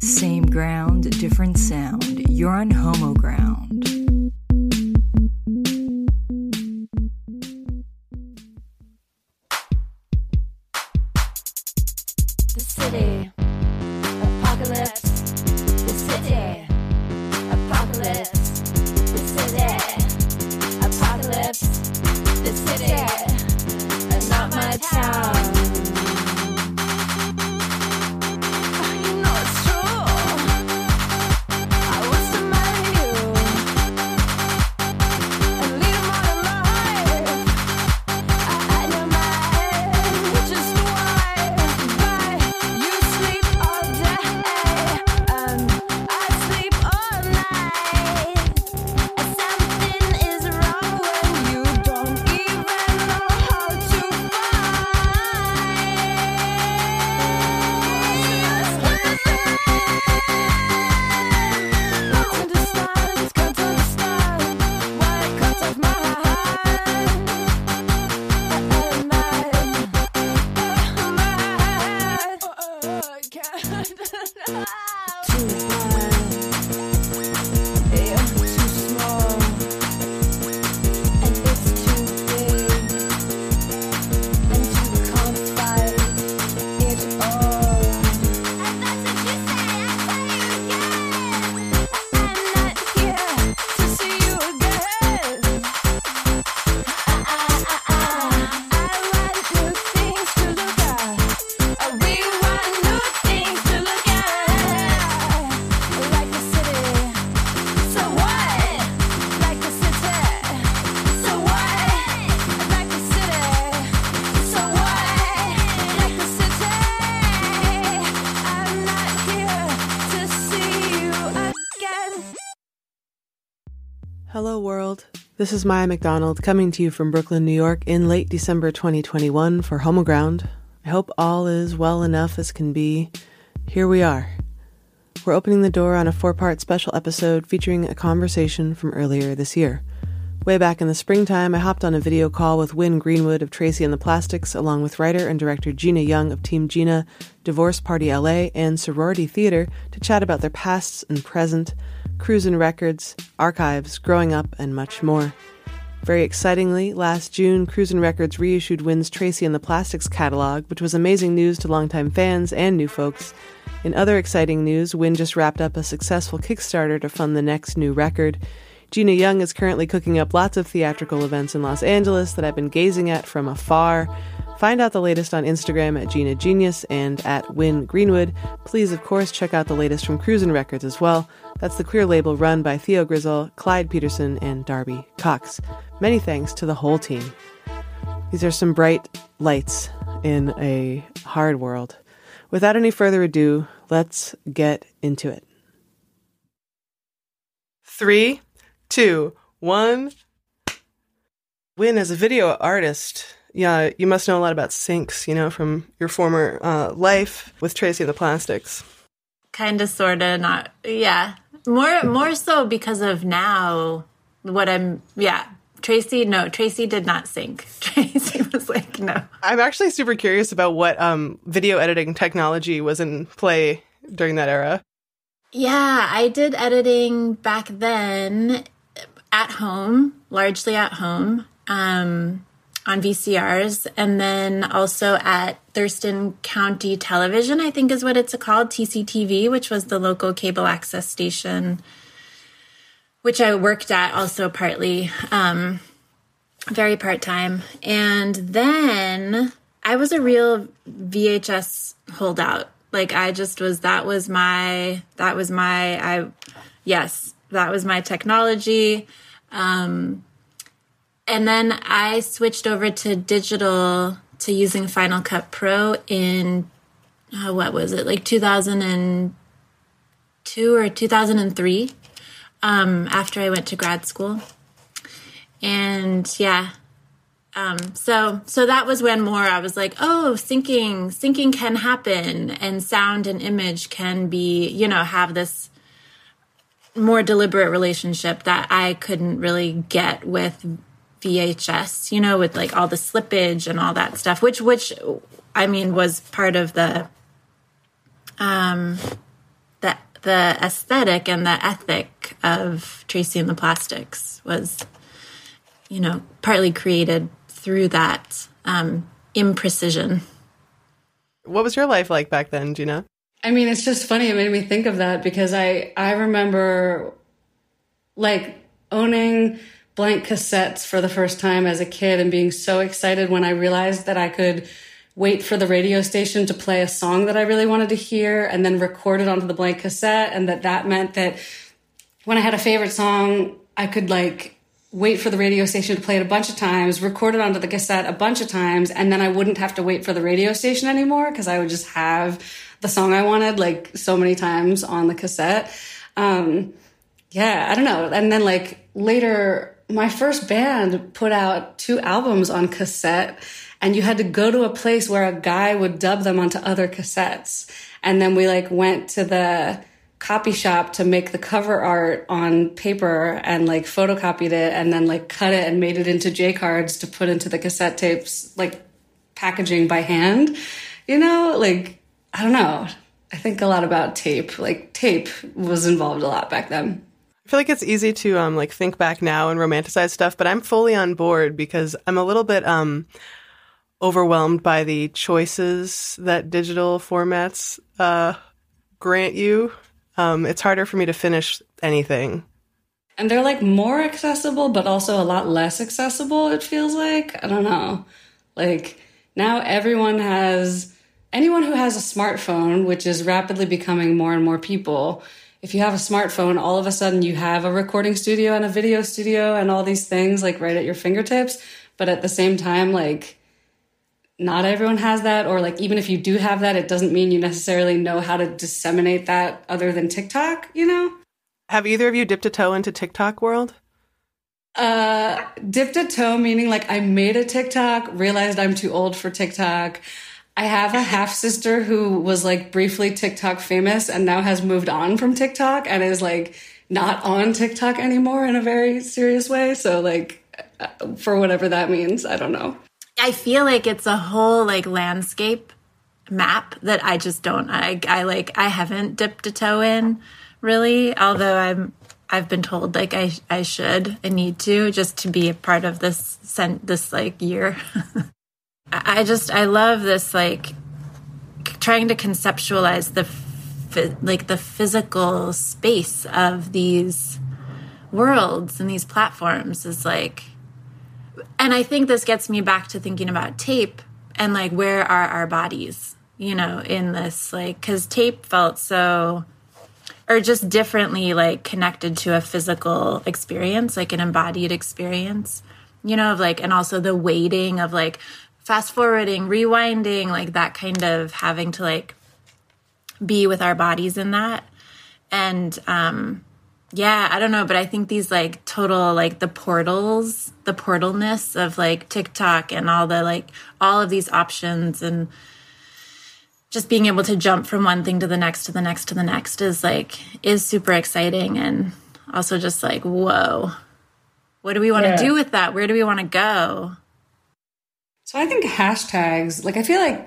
Same ground, different sound. You're on Homo Ground. The city. Apocalypse. The city. Apocalypse. The city. Apocalypse. The city. And not my town. Hello, world. This is Maya McDonald coming to you from Brooklyn, New York in late December 2021 for Homo Ground. I hope all is well enough as can be. Here we are. We're opening the door on a four part special episode featuring a conversation from earlier this year. Way back in the springtime, I hopped on a video call with Wynne Greenwood of Tracy and the Plastics, along with writer and director Gina Young of Team Gina, Divorce Party LA, and Sorority Theater to chat about their pasts and present, cruisin' records, archives, growing up, and much more. Very excitingly, last June, Cruisin' Records reissued Wynne's Tracy and the Plastics catalog, which was amazing news to longtime fans and new folks. In other exciting news, Wynne just wrapped up a successful Kickstarter to fund the next new record. Gina Young is currently cooking up lots of theatrical events in Los Angeles that I've been gazing at from afar. Find out the latest on Instagram at Gina Genius and at Wynne Greenwood. Please, of course, check out the latest from Cruisin' Records as well. That's the queer label run by Theo Grizzle, Clyde Petersen, and Darby Cox. Many thanks to the whole team. These are some bright lights in a hard world. Without any further ado, let's get into it. Three, two, one. Wynne as a video artist. Yeah, you must know a lot about syncs, you know, from your former uh, life with Tracy and the Plastics. kind of, sort of, not. Yeah, more more so because of now what I'm. Yeah, Tracy. No, Tracy did not sync. Tracy was like, no. I'm actually super curious about what um, video editing technology was in play during that era. Yeah, I did editing back then at home, largely at home, um, on VCRs, and then also at Thurston County Television, I think is what it's called, TCTV, which was the local cable access station, which I worked at also partly, um, very part time. And then I was a real VHS holdout. Like I just was that was my that was my I yes, that was my technology. Um and then I switched over to digital to using Final Cut Pro in uh, what was it? Like 2002 or 2003 um after I went to grad school. And yeah, um, so so that was when more I was like, oh, syncing syncing can happen, and sound and image can be, you know, have this more deliberate relationship that I couldn't really get with VHS, you know, with like all the slippage and all that stuff, which which I mean was part of the um the the aesthetic and the ethic of Tracy and the Plastics was you know partly created through that um, imprecision. What was your life like back then, Gina? I mean, it's just funny. It made me think of that because I I remember like owning blank cassettes for the first time as a kid and being so excited when I realized that I could wait for the radio station to play a song that I really wanted to hear and then record it onto the blank cassette and that that meant that when I had a favorite song, I could like wait for the radio station to play it a bunch of times, record it onto the cassette a bunch of times, and then I wouldn't have to wait for the radio station anymore because I would just have the song I wanted like so many times on the cassette. Um, yeah, I don't know. And then like later, my first band put out two albums on cassette, and you had to go to a place where a guy would dub them onto other cassettes. And then we like went to the copy shop to make the cover art on paper and like photocopied it and then like cut it and made it into J cards to put into the cassette tapes, like packaging by hand. You know, like, I don't know. I think a lot about tape. Like, tape was involved a lot back then. I feel like it's easy to um like think back now and romanticize stuff, but I'm fully on board because I'm a little bit um overwhelmed by the choices that digital formats uh grant you um, it's harder for me to finish anything. And they're like more accessible, but also a lot less accessible, it feels like. I don't know. Like now everyone has, anyone who has a smartphone, which is rapidly becoming more and more people, if you have a smartphone, all of a sudden you have a recording studio and a video studio and all these things like right at your fingertips. But at the same time, like, not everyone has that or like even if you do have that it doesn't mean you necessarily know how to disseminate that other than TikTok, you know? Have either of you dipped a toe into TikTok world? Uh dipped a toe meaning like I made a TikTok, realized I'm too old for TikTok. I have a half sister who was like briefly TikTok famous and now has moved on from TikTok and is like not on TikTok anymore in a very serious way. So like uh, for whatever that means, I don't know. I feel like it's a whole like landscape map that I just don't I I like I haven't dipped a toe in really although I'm I've been told like I I should I need to just to be a part of this sent this like year I just I love this like trying to conceptualize the like the physical space of these worlds and these platforms is like and I think this gets me back to thinking about tape and like where are our bodies, you know, in this like cuz tape felt so or just differently like connected to a physical experience, like an embodied experience, you know, of like and also the waiting of like fast forwarding, rewinding, like that kind of having to like be with our bodies in that. And um yeah, I don't know, but I think these like total like the portals, the portalness of like TikTok and all the like all of these options and just being able to jump from one thing to the next to the next to the next is like is super exciting and also just like whoa what do we want to Yeah. do with that where do we want to go So I think hashtags, like I feel like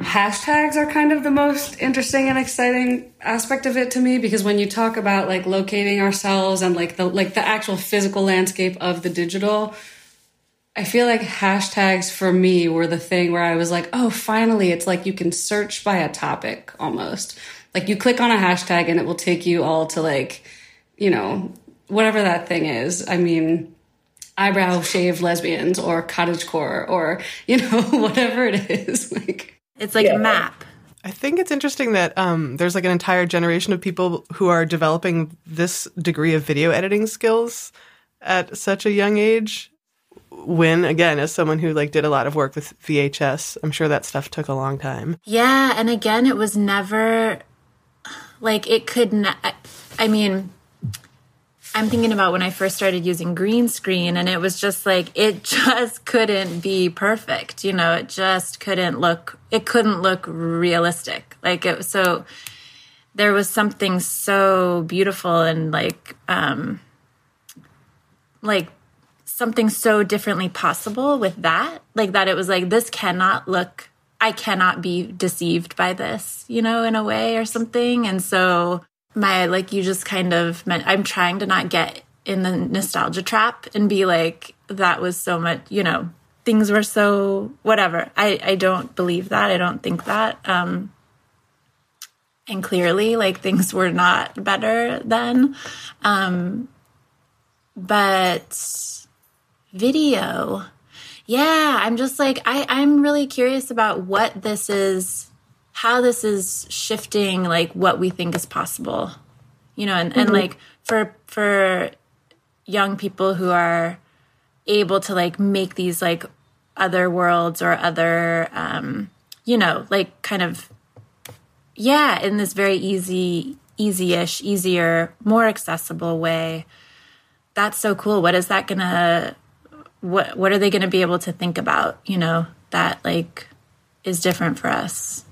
hashtags are kind of the most interesting and exciting aspect of it to me because when you talk about like locating ourselves and like the like the actual physical landscape of the digital, I feel like hashtags for me were the thing where I was like, oh, finally, it's like you can search by a topic almost. Like you click on a hashtag and it will take you all to like, you know, whatever that thing is. I mean, eyebrow shaved lesbians or cottagecore or, you know, whatever it is. Like, it's like a map I think it's interesting that um, there's like an entire generation of people who are developing this degree of video editing skills at such a young age. When again, as someone who like did a lot of work with VHS, I'm sure that stuff took a long time. Yeah, and again, it was never like it could not. I mean, I'm thinking about when I first started using green screen, and it was just like it just couldn't be perfect. You know, it just couldn't look. It couldn't look realistic. Like it. So there was something so beautiful and like, um, like something so differently possible with that like that it was like this cannot look i cannot be deceived by this you know in a way or something and so my like you just kind of meant i'm trying to not get in the nostalgia trap and be like that was so much you know things were so whatever. I i don't believe that. I don't think that um and clearly like things were not better then. Um but video. Yeah i'm just like i i'm really curious about what this is how this is shifting like what we think is possible you know and, and like for for young people who are able to like make these like other worlds or other um you know like kind of yeah in this very easy easy-ish easier more accessible way that's so cool. What is that gonna what what are they gonna be able to think about you know that like is different for us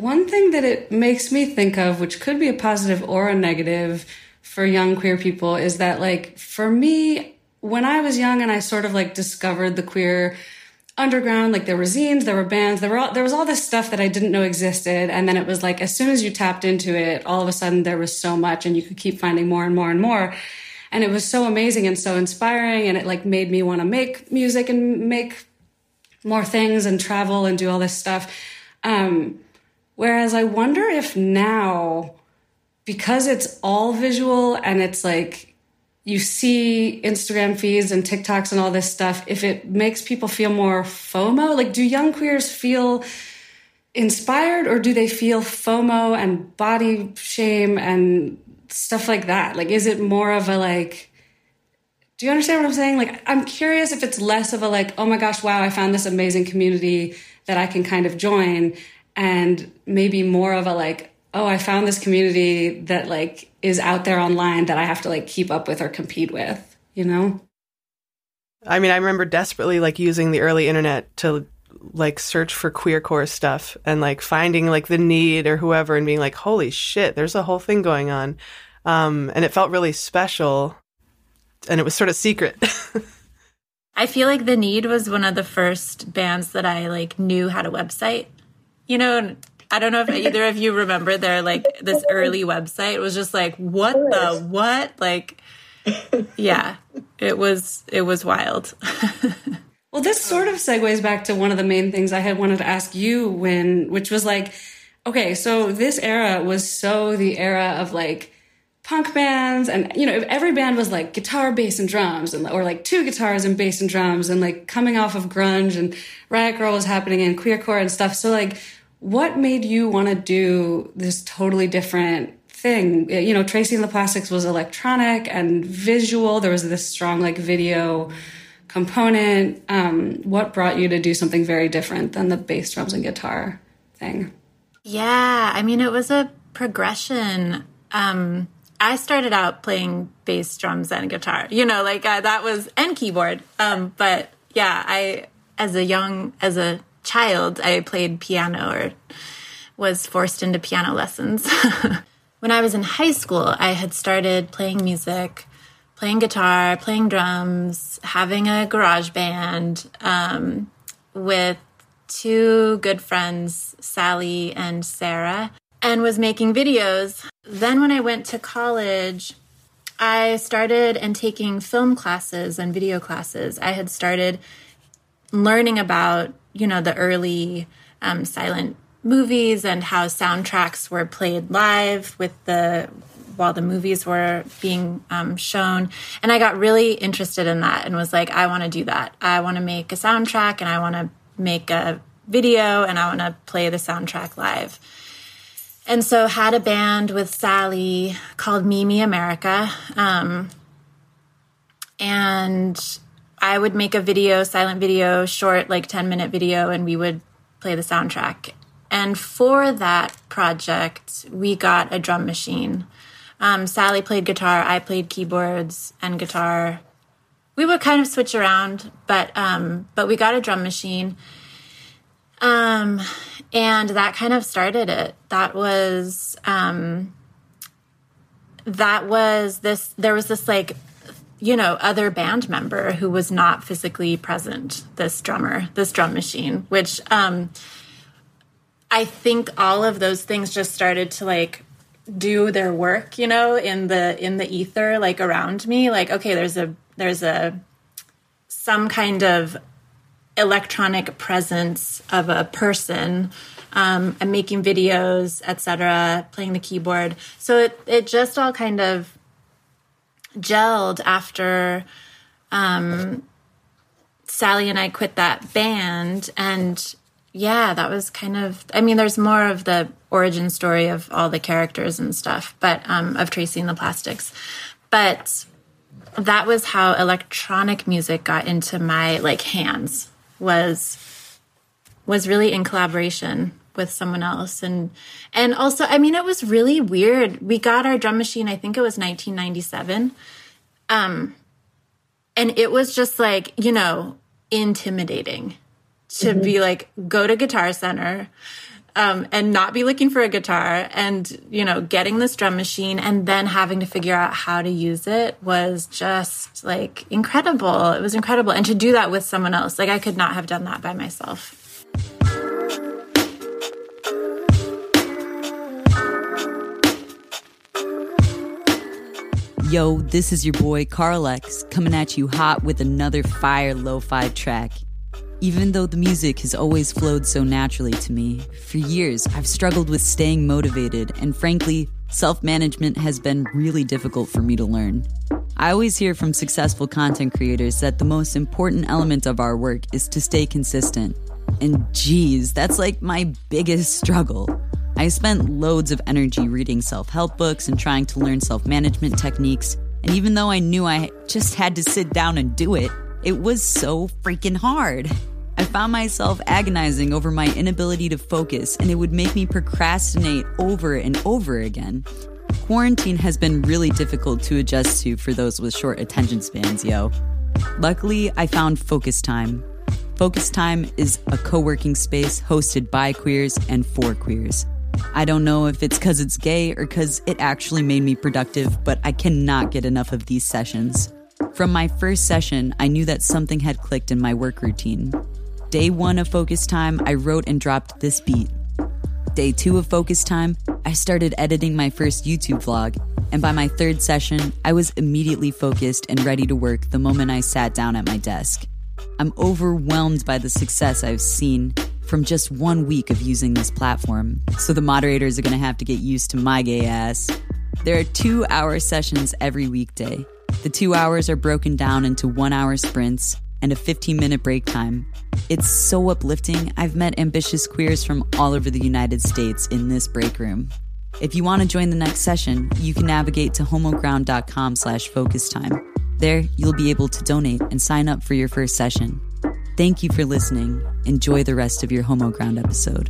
One thing that it makes me think of, which could be a positive or a negative for young queer people, is that, like, for me, when I was young and I sort of like discovered the queer underground, like there were zines, there were bands, there were all, there was all this stuff that I didn't know existed, and then it was like as soon as you tapped into it, all of a sudden there was so much, and you could keep finding more and more and more, and it was so amazing and so inspiring, and it like made me want to make music and make more things and travel and do all this stuff. Um, Whereas I wonder if now, because it's all visual and it's like you see Instagram feeds and TikToks and all this stuff, if it makes people feel more FOMO, like do young queers feel inspired or do they feel FOMO and body shame and stuff like that? Like, is it more of a like, do you understand what I'm saying? Like, I'm curious if it's less of a like, oh my gosh, wow, I found this amazing community that I can kind of join, and maybe more of a like, oh, I found this community that like is out there online that I have to like keep up with or compete with, you know? I mean, I remember desperately like using the early internet to like search for queercore stuff and like finding like the need or whoever and being like, holy shit, there's a whole thing going on. Um, and it felt really special and it was sort of secret. I feel like The Need was one of the first bands that I like knew had a website. You know, I don't know if either of you remember their like this early website. It was just like, what the what? Like yeah. It was it was wild. Well, this sort of segues back to one of the main things I had wanted to ask you Wynne, which was like, okay, so this era was so the era of like punk bands and you know if every band was like guitar bass and drums and or like two guitars and bass and drums and like coming off of grunge and riot grrrl was happening and queercore and stuff so like what made you want to do this totally different thing you know Tracy and the Plastics was electronic and visual there was this strong like video component um, what brought you to do something very different than the bass drums and guitar thing Yeah, I mean, it was a progression. Um, I started out playing bass, drums, and guitar. You know, like uh, that was and keyboard. Um, but yeah, I as a young as a child, I played piano or was forced into piano lessons. when I was in high school, I had started playing music, playing guitar, playing drums, having a garage band um, with two good friends, Sally and Sarah, and was making videos. Then, when I went to college, I started and taking film classes and video classes. I had started learning about, you know, the early um, silent movies and how soundtracks were played live with the while the movies were being um, shown. And i got really interested in that and was like i want to do that. I want to make a soundtrack and i want to make a video and i want to play the soundtrack live. And so had a band with sally called mimi america um, and i would make a video silent video short like 10 minute video and we would play the soundtrack. And for that project we got a drum machine. Um, sally played guitar i played keyboards and guitar. We would kind of switch around but um, but we got a drum machine. Um, and that kind of started it. That was um, that was this there was this like you know other band member who was not physically present this drummer this drum machine which um i think all of those things just started to like do their work you know in the in the ether like around me. Like okay there's a there's a some kind of electronic presence of a person um, i'm making videos etc playing the keyboard. So it, it just all kind of gelled after um, sally and i quit that band. And yeah that was kind of i mean there's more of the origin story of all the characters and stuff but um, of Tracy and the Plastics. But that was how electronic music got into my like hands was was really in collaboration with someone else. And and also i mean it was really weird. We got our drum machine i think it was 1997 um and it was just like you know intimidating to be like go to guitar center um, and not be looking for a guitar and you know getting this drum machine and then having to figure out how to use it was just like incredible. It was incredible. And to do that with someone else like i could not have done that by myself Yo, this is your boy Carl X coming at you hot with another fire lo fi track. Even though the music has always flowed so naturally to me, for years I've struggled with staying motivated, and frankly, self management has been really difficult for me to learn. I always hear from successful content creators that the most important element of our work is to stay consistent. And geez, that's like my biggest struggle. I spent loads of energy reading self help books and trying to learn self management techniques, and even though I knew I just had to sit down and do it, it was so freaking hard. I found myself agonizing over my inability to focus, and it would make me procrastinate over and over again. Quarantine has been really difficult to adjust to for those with short attention spans, yo. Luckily, I found Focus Time. Focus Time is a co working space hosted by queers and for queers. I don't know if it's because it's gay or because it actually made me productive, but I cannot get enough of these sessions. From my first session, I knew that something had clicked in my work routine. Day one of Focus Time, I wrote and dropped this beat. Day two of Focus Time, I started editing my first YouTube vlog, and by my third session, I was immediately focused and ready to work the moment I sat down at my desk. I'm overwhelmed by the success I've seen from just one week of using this platform, so the moderators are gonna have to get used to my gay ass. There are two hour sessions every weekday. The two hours are broken down into one hour sprints and a 15 minute break time. It's so uplifting. I've met ambitious queers from all over the United States in this break room. If you want to join the next session, you can navigate to homoground.com slash focus time. There, you'll be able to donate and sign up for your first session. Thank you for listening. Enjoy the rest of your Homo Ground episode.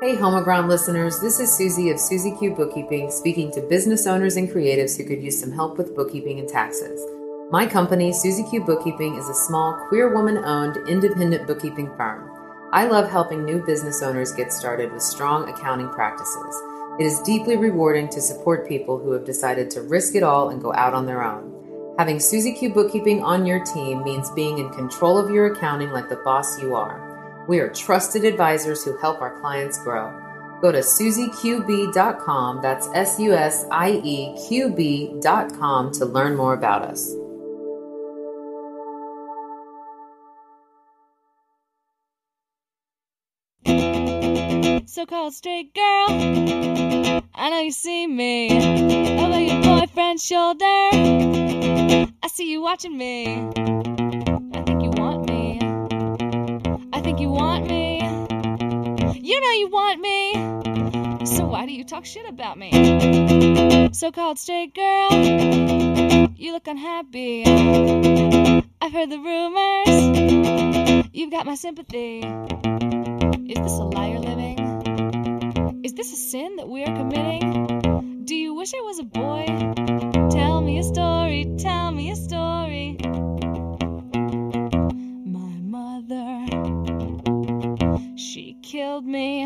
Hey, Homoground listeners, this is Susie of Susie Q Bookkeeping speaking to business owners and creatives who could use some help with bookkeeping and taxes. My company, Susie Q Bookkeeping, is a small, queer woman owned, independent bookkeeping firm. I love helping new business owners get started with strong accounting practices. It is deeply rewarding to support people who have decided to risk it all and go out on their own. Having Susie Q Bookkeeping on your team means being in control of your accounting like the boss you are. We are trusted advisors who help our clients grow. Go to susieqb.com, that's S U S I E Q B.com to learn more about us. So called straight girl. I know you see me over your boyfriend's shoulder. I see you watching me. I think you want me. I think you want me. You know you want me. So why do you talk shit about me? So called straight girl. You look unhappy. I've heard the rumors. You've got my sympathy. Is this a liar? Is this a sin that we are committing? Do you wish I was a boy? Tell me a story, tell me a story. My mother, she killed me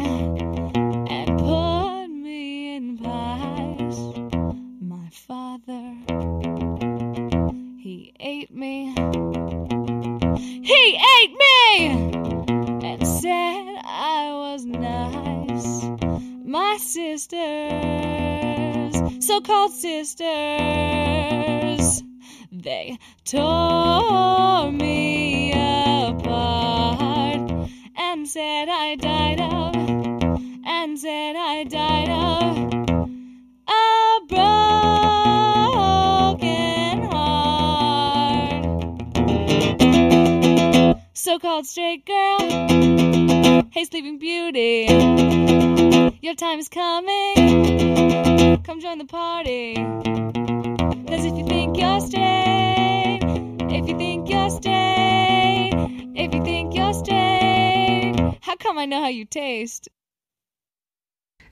called sisters, they tore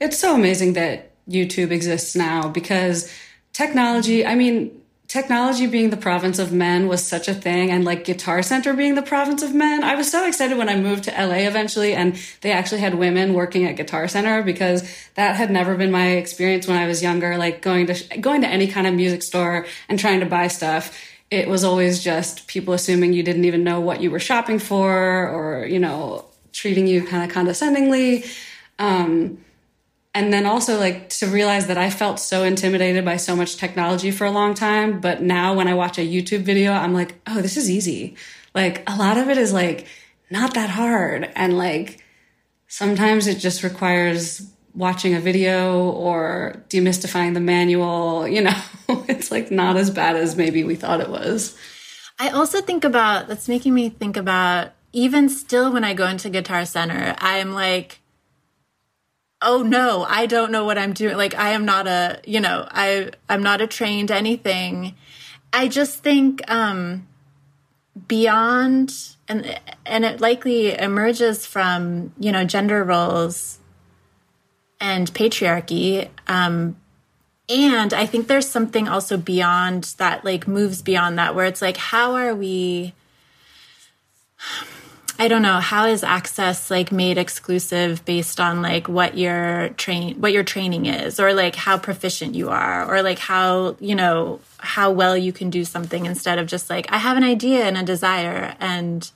It's so amazing that YouTube exists now because technology, I mean, technology being the province of men was such a thing and like guitar center being the province of men. I was so excited when i moved to la eventually and they actually had women working at guitar center because that had never been my experience when i was younger like going to going to any kind of music store and trying to buy stuff. It was always just people assuming you didn't even know what you were shopping for or you know treating you kind of condescendingly. Um, and then also like to realize that I felt so intimidated by so much technology for a long time. But now when I watch a YouTube video, I'm like, oh, this is easy. Like a lot of it is like not that hard. And like sometimes it just requires watching a video or demystifying the manual. You know, it's like not as bad as maybe we thought it was. I also think about that's making me think about even still when I go into Guitar Center, I'm like, oh no, I don't know what I'm doing. Like I am not a, you know, I I'm not a trained anything. I just think um beyond and and it likely emerges from, you know, gender roles and patriarchy. Um and I think there's something also beyond that, like moves beyond that, where it's like, how are we I don't know how is access like made exclusive based on like what your train what your training is? Or like how proficient you are? Or like how you know how well you can do something instead of just like I have an idea and a desire and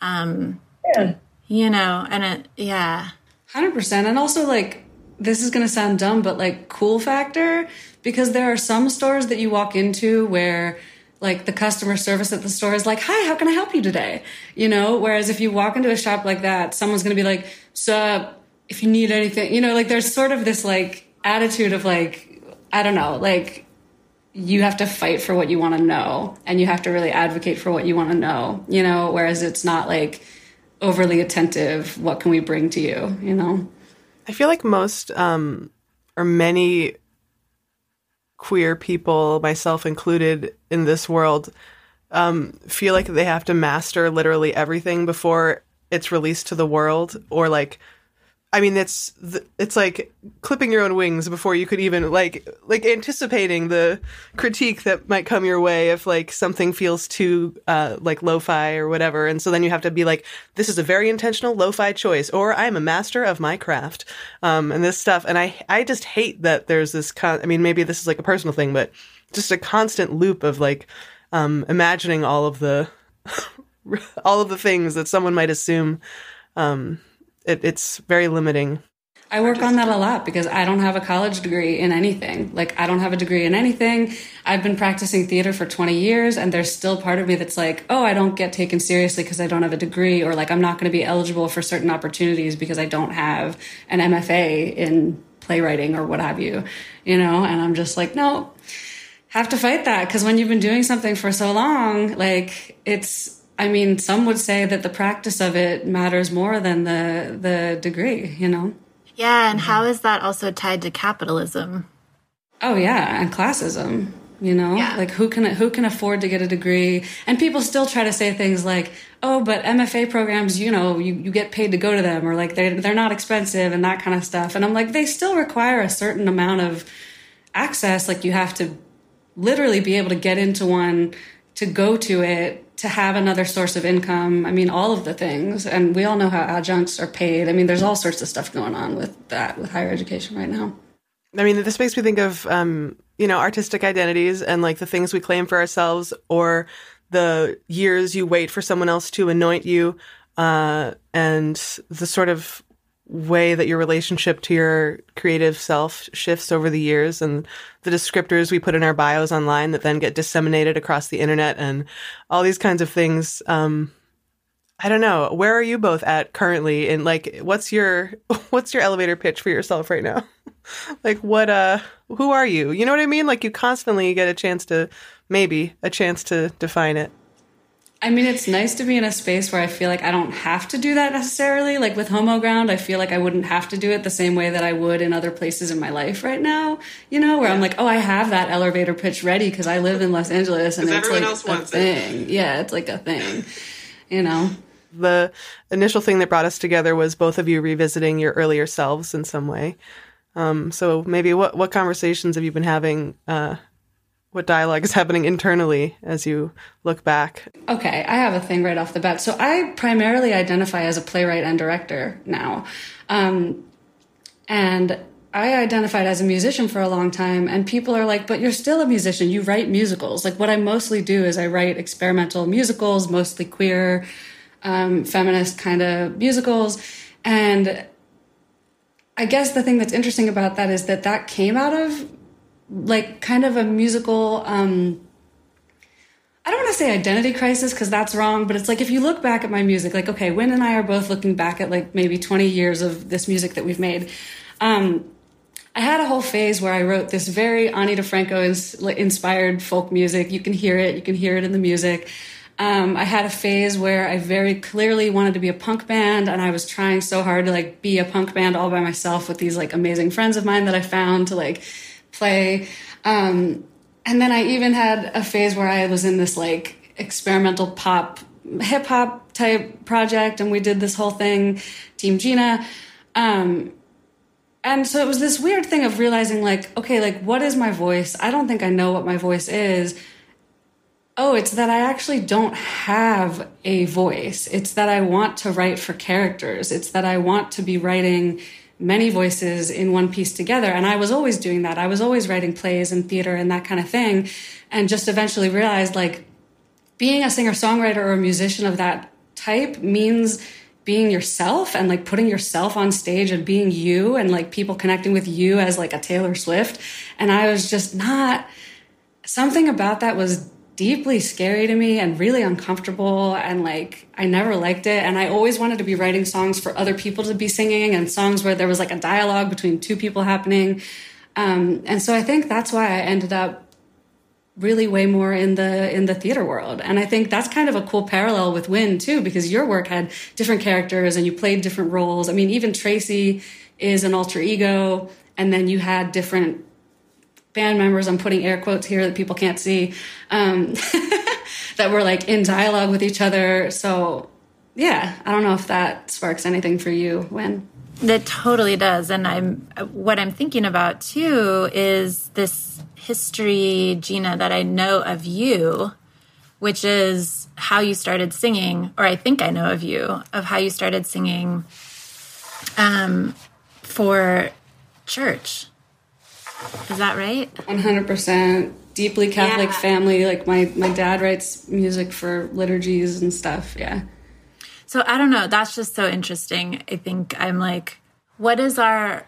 um Yeah. you know and it yeah. 100% and also like this is going to sound dumb but like cool factor because there are some stores that you walk into where like the customer service at the store is like hi how can i help you today? You know whereas if you walk into a shop like that someone's going to be like sup if you need anything you know like there's sort of this like attitude of like i don't know like you have to fight for what you want to know and you have to really advocate for what you want to know you know whereas it's not like overly attentive what can we bring to you you know? I feel like most um, or many queer people, myself included, in this world, um, feel like they have to master literally everything before it's released to the world, or like I mean, it's th- it's like clipping your own wings before you could even like like anticipating the critique that might come your way if like something feels too uh, like lo-fi or whatever, and so then you have to be like, this is a very intentional lo-fi choice, or I'm a master of my craft, um, and this stuff, and I I just hate that there's this. Con- I mean, maybe this is like a personal thing, but just a constant loop of like um, imagining all of the all of the things that someone might assume. Um, it, it's very limiting. I work on that a lot because I don't have a college degree in anything. Like, I don't have a degree in anything. I've been practicing theater for 20 years, and there's still part of me that's like, oh, I don't get taken seriously because I don't have a degree, or like, I'm not going to be eligible for certain opportunities because I don't have an MFA in playwriting or what have you, you know? And I'm just like, no, have to fight that because when you've been doing something for so long, like, it's, I mean, some would say that the practice of it matters more than the the degree, you know. Yeah, and how is that also tied to capitalism? Oh yeah, and classism. You know, Yeah. like who can who can afford to get a degree? And people still try to say things like, "Oh, but MFA programs, you know, you, you get paid to go to them, or like they they're not expensive and that kind of stuff." And I'm like, they still require a certain amount of access. Like you have to literally be able to get into one, to go to it, to have another source of income. I mean, all of the things. And we all know how adjuncts are paid. I mean, there's all sorts of stuff going on with that with higher education right now. I mean, this makes me think of, um, you know, artistic identities and like the things we claim for ourselves or the years you wait for someone else to anoint you, uh, and the sort of way that your relationship to your creative self shifts over the years and the descriptors we put in our bios online that then get disseminated across the internet and all these kinds of things. Um, I don't know. Where are you both at currently? And like, what's your what's your elevator pitch for yourself right now? like, what? Uh, who are you? You know what I mean? Like, you constantly get a chance to maybe a chance to define it. I mean, it's nice to be in a space where I feel like I don't have to do that necessarily. Like with Homo Ground, I feel like I wouldn't have to do it the same way that I would in other places in my life right now. You know, where I'm like, oh, I have that elevator pitch ready because I live in Los Angeles and it's everyone like else a wants it. thing. Yeah, it's like a thing. You know. The initial thing that brought us together was both of you revisiting your earlier selves in some way. Um, so maybe what what conversations have you been having? Uh, what dialogue is happening internally as you look back? Okay, I have a thing right off the bat. So I primarily identify as a playwright and director now. Um, and I identified as a musician for a long time, and people are like, but you're still a musician. You write musicals. Like, what I mostly do is I write experimental musicals, mostly queer, um, feminist kind of musicals. And I guess the thing that's interesting about that is that that came out of like kind of a musical, um, I don't want to say identity crisis because that's wrong, but it's like if you look back at my music, like, okay, Wynne and I are both looking back at like maybe 20 years of this music that we've made. Um, I had a whole phase where I wrote this very Ani DiFranco inspired folk music. You can hear it, you can hear it in the music. Um, I had a phase where I very clearly wanted to be a punk band, and I was trying so hard to like be a punk band all by myself with these like amazing friends of mine that I found to like play. Um, and then I even had a phase where I was in this like experimental pop, hip hop type project, and we did this whole thing, Team Gina. Um, and so it was this weird thing of realizing, like, okay, like, what is my voice? I don't think I know what my voice is. Oh, it's that I actually don't have a voice. It's that I want to write for characters. It's that I want to be writing many voices in one piece together. And I was always doing that. I was always writing plays and theater and that kind of thing. And just eventually realized, like, being a singer songwriter or a musician of that type means being yourself and like putting yourself on stage and being you and like people connecting with you as like a Taylor Swift. And I was just not something about that was deeply scary to me and really uncomfortable and like I never liked it. And I always wanted to be writing songs for other people to be singing and songs where there was like a dialogue between two people happening. Um, and so I think that's why I ended up really way more in the in the theater world. And I think that's kind of a cool parallel with Wynne too because your work had different characters and you played different roles. I mean even Tracy is an alter ego and then you had different band members i'm putting air quotes here that people can't see um, that were like in dialogue with each other so yeah i don't know if that sparks anything for you Wynne That totally does. And I'm what I'm thinking about too is this history, Gina, that I know of you, which is how you started singing, or I think I know of you, of how you started singing um, for church. Is that right? 100% deeply Catholic Yeah. family. Like my, my dad writes music for liturgies and stuff. Yeah. So I don't know. That's just so interesting. I think I'm like, what is our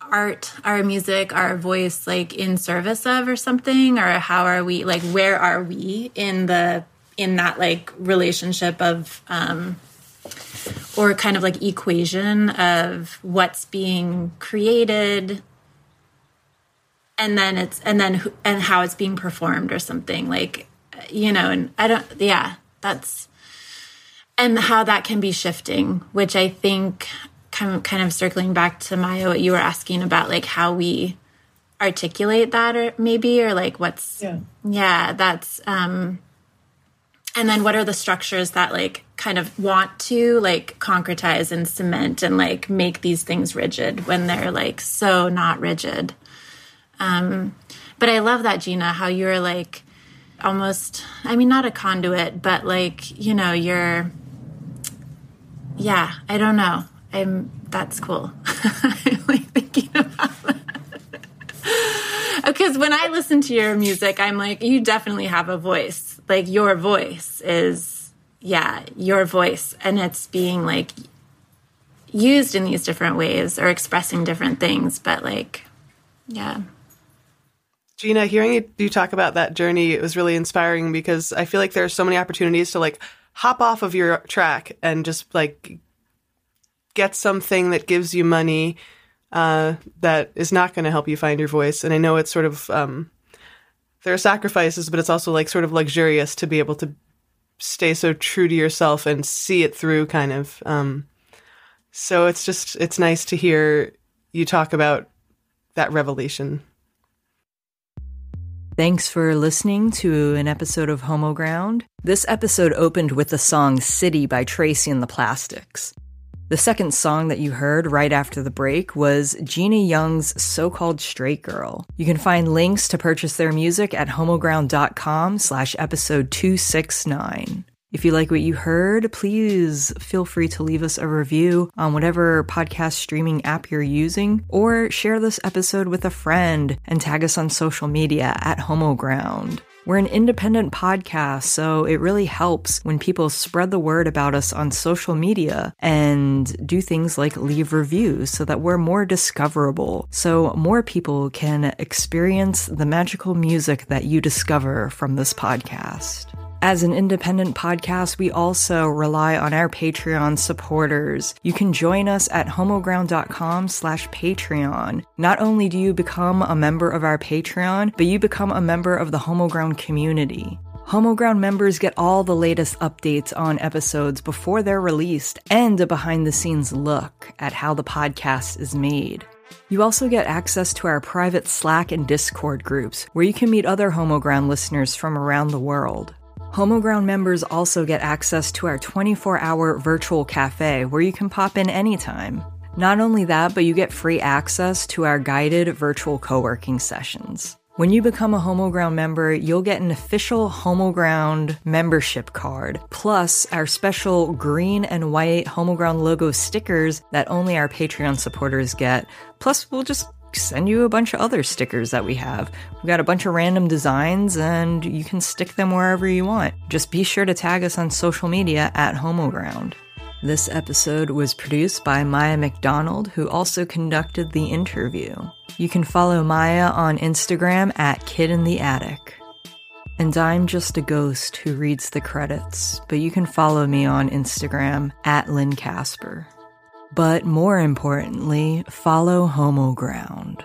art, our music, our voice like in service of or something? Or how are we like where are we in the in that like relationship of um or kind of like equation of what's being created and then it's and then who- and how it's being performed or something like you know and I don't yeah that's and how that can be shifting, which I think kind of, kind of circling back to Maya, what you were asking about, like how we articulate that, or maybe, or like what's, yeah, yeah that's, um, and then what are the structures that like kind of want to like concretize and cement and like make these things rigid when they're like so not rigid. Um, but I love that, Gina, how you're like almost, I mean, not a conduit, but like, you know, you're, yeah, I don't know. I'm that's cool. I'm like thinking about that. Because when I listen to your music, I'm like, you definitely have a voice. Like your voice is, yeah, your voice, and it's being like used in these different ways or expressing different things. But like, yeah, Gina, hearing you, talk about that journey, it was really inspiring because I feel like there are so many opportunities to like hop off of your track and just like get something that gives you money uh, that is not going to help you find your voice. And I know it's sort of um, there are sacrifices, but it's also like sort of luxurious to be able to stay so true to yourself and see it through, kind of. Um, so it's just it's nice to hear you talk about that revelation. Thanks for listening to an episode of Homo Ground. This episode opened with the song City by Tracy and the Plastics. The second song that you heard right after the break was Gina Young's So Called Straight Girl. You can find links to purchase their music at homoground.com slash episode 269. If you like what you heard, please feel free to leave us a review on whatever podcast streaming app you're using, or share this episode with a friend and tag us on social media at HomoGround. We're an independent podcast, so it really helps when people spread the word about us on social media and do things like leave reviews so that we're more discoverable, so more people can experience the magical music that you discover from this podcast. As an independent podcast, we also rely on our Patreon supporters. You can join us at homoground.com slash Patreon. Not only do you become a member of our Patreon, but you become a member of the Homoground community. Homoground members get all the latest updates on episodes before they're released and a behind the scenes look at how the podcast is made. You also get access to our private Slack and Discord groups, where you can meet other Homoground listeners from around the world. Homoground members also get access to our 24 hour virtual cafe where you can pop in anytime. Not only that, but you get free access to our guided virtual co working sessions. When you become a Homoground member, you'll get an official Homoground membership card, plus our special green and white Homoground logo stickers that only our Patreon supporters get. Plus, we'll just send you a bunch of other stickers that we have. We've got a bunch of random designs and you can stick them wherever you want. Just be sure to tag us on social media at Homoground. This episode was produced by Maya McDonald, who also conducted the interview. You can follow Maya on Instagram at Kid in the Attic. And I'm just a ghost who reads the credits, but you can follow me on Instagram at Lynn Casper. But more importantly, follow Homo Ground.